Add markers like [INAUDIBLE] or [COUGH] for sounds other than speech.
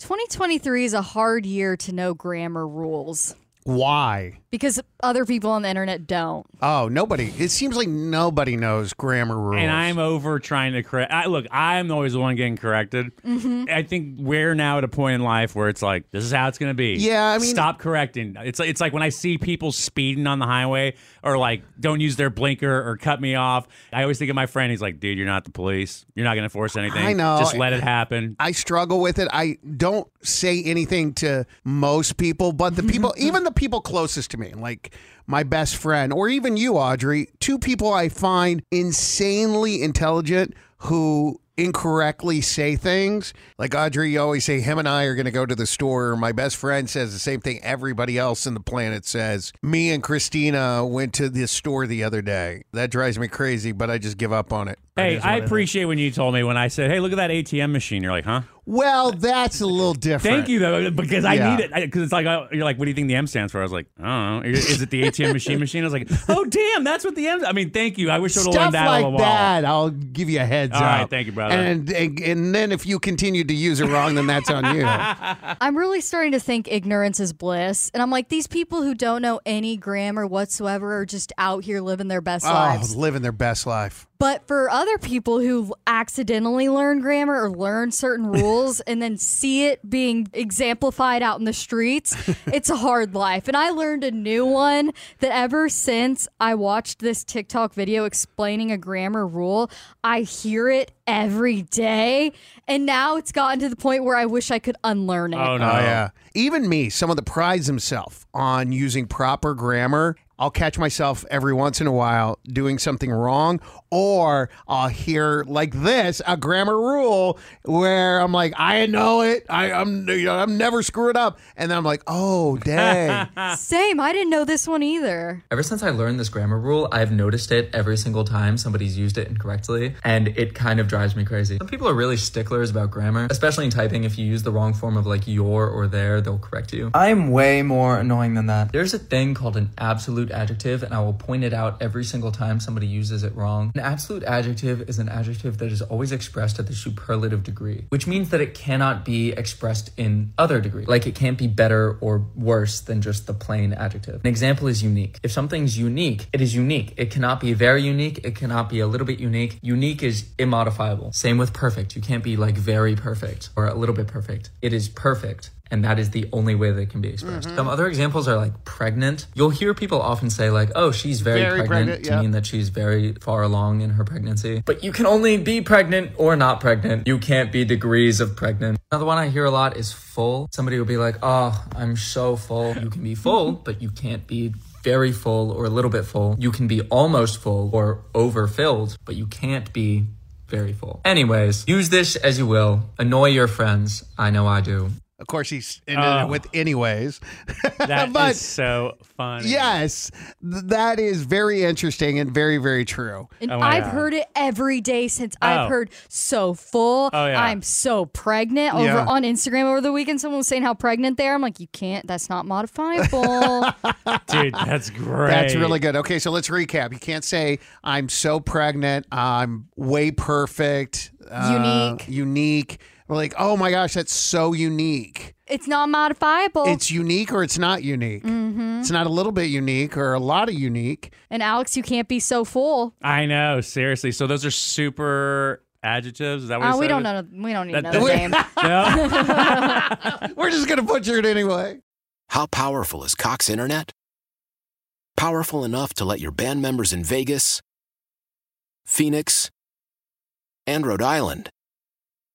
2023 is a hard year to know grammar rules Why? because other people on the internet don't. Oh, nobody. It seems like nobody knows grammar rules. And I'm over trying to correct. I, look, I'm always the one getting corrected. Mm-hmm. I think we're now at a point in life where it's like, this is how it's going to be. Yeah, I mean- stop correcting. It's like it's like when I see people speeding on the highway or like don't use their blinker or cut me off. I always think of my friend. He's like, dude, you're not the police. You're not going to force anything. I know. Just let it happen. I struggle with it. I don't say anything to most people, but the [LAUGHS] people, even the people closest to me, like my best friend, or even you, Audrey, two people I find insanely intelligent who incorrectly say things. Like Audrey, you always say, him and I are going to go to the store. My best friend says the same thing everybody else in the planet says. Me and Christina went to the store the other day. That drives me crazy, but I just give up on it. Hey, I appreciate when you told me when I said, "Hey, look at that ATM machine." You're like, "Huh?" Well, that's a little different. Thank you though, because I Yeah. need it. Because it's like uh, you're like, "What do you think the M stands for?" I was like, "I don't know." Is it the ATM machine machine? I was like, "Oh, damn, that's what the M." I mean, thank you. I wish I would have learned that like all while. that, I'll give you a heads All up. right, thank you, brother. And, and and then if you continue to use it wrong, then that's on you. [LAUGHS] I'm really starting to think ignorance is bliss. And I'm like, these people who don't know any grammar whatsoever are just out here living their best oh, lives. living their best life. But for other people who accidentally learn grammar or learn certain [LAUGHS] rules and then see it being exemplified out in the streets, [LAUGHS] it's a hard life. And I learned a new one that ever since I watched this TikTok video explaining a grammar rule, I hear it every day. And now it's gotten to the point where I wish I could unlearn it. Oh no! Oh yeah. Even me, someone that prides himself on using proper grammar, I'll catch myself every once in a while doing something wrong, or I'll hear like this a grammar rule where I'm like, I know it, I, I'm you know, I'm never screw it up, and then I'm like, oh dang, [LAUGHS] Same. I didn't know this one either. Ever since I learned this grammar rule, I've noticed it every single time somebody's used it incorrectly, and it kind of drives me crazy. Some people are really sticklers about grammar, especially in typing. If you use the wrong form of like your or their, they'll correct you. I'm way more annoying than that. There's a thing called an absolute adjective, and I will point it out every single time somebody uses it wrong. An absolute adjective is an adjective that is always expressed at the superlative degree, which means that it cannot be expressed in other degree. Like it can't be better or worse than just the plain adjective. An example is unique. If something's unique, it is unique. It cannot be very unique. It cannot be a little bit unique. Unique is immodifiable. Same with perfect. You can't be like very perfect or a little bit perfect. It is perfect and that is the only way it can be expressed. Mm-hmm. Some other examples are like pregnant. You'll hear people often say like, "Oh, she's very, Very pregnant,", pregnant, to yeah. mean that she's very far along in her pregnancy. But you can only be pregnant or not pregnant. You can't be degrees of pregnant. Another one I hear a lot is full. Somebody will be like, "Oh, I'm so full." You can be full, [LAUGHS] but you can't be very full or a little bit full. You can be almost full or overfilled, but you can't be very full. Anyways, use this as you will. Annoy your friends. I know I do. Of course he's ended Oh. it with anyways. [LAUGHS] That [LAUGHS] is But- so funny. yes, th- that is very interesting and very very true. And Oh I've God. heard it every day since Oh. I've heard so full. Oh, yeah. I'm so pregnant. Over Yeah. on Instagram over the weekend, someone was saying how pregnant they are. I'm like, you can't. That's not modifiable. [LAUGHS] dude, that's great. That's really good. Okay, so let's recap. You can't say I'm so pregnant. I'm way perfect. uh, Unique. Unique. We're like, oh my gosh, that's so unique. it's not modifiable. It's unique or it's not unique. Mm-hmm. It's not a little bit unique or a lot of unique. and Alex, you can't be so full. I know, seriously. So those are super adjectives. Is that what Uh, you we don't know. We don't need That- another name. [LAUGHS] [LAUGHS] [LAUGHS] We're just gonna butcher it anyway. How powerful is Cox Internet? Powerful enough to let your band members in Vegas, Phoenix, and Rhode Island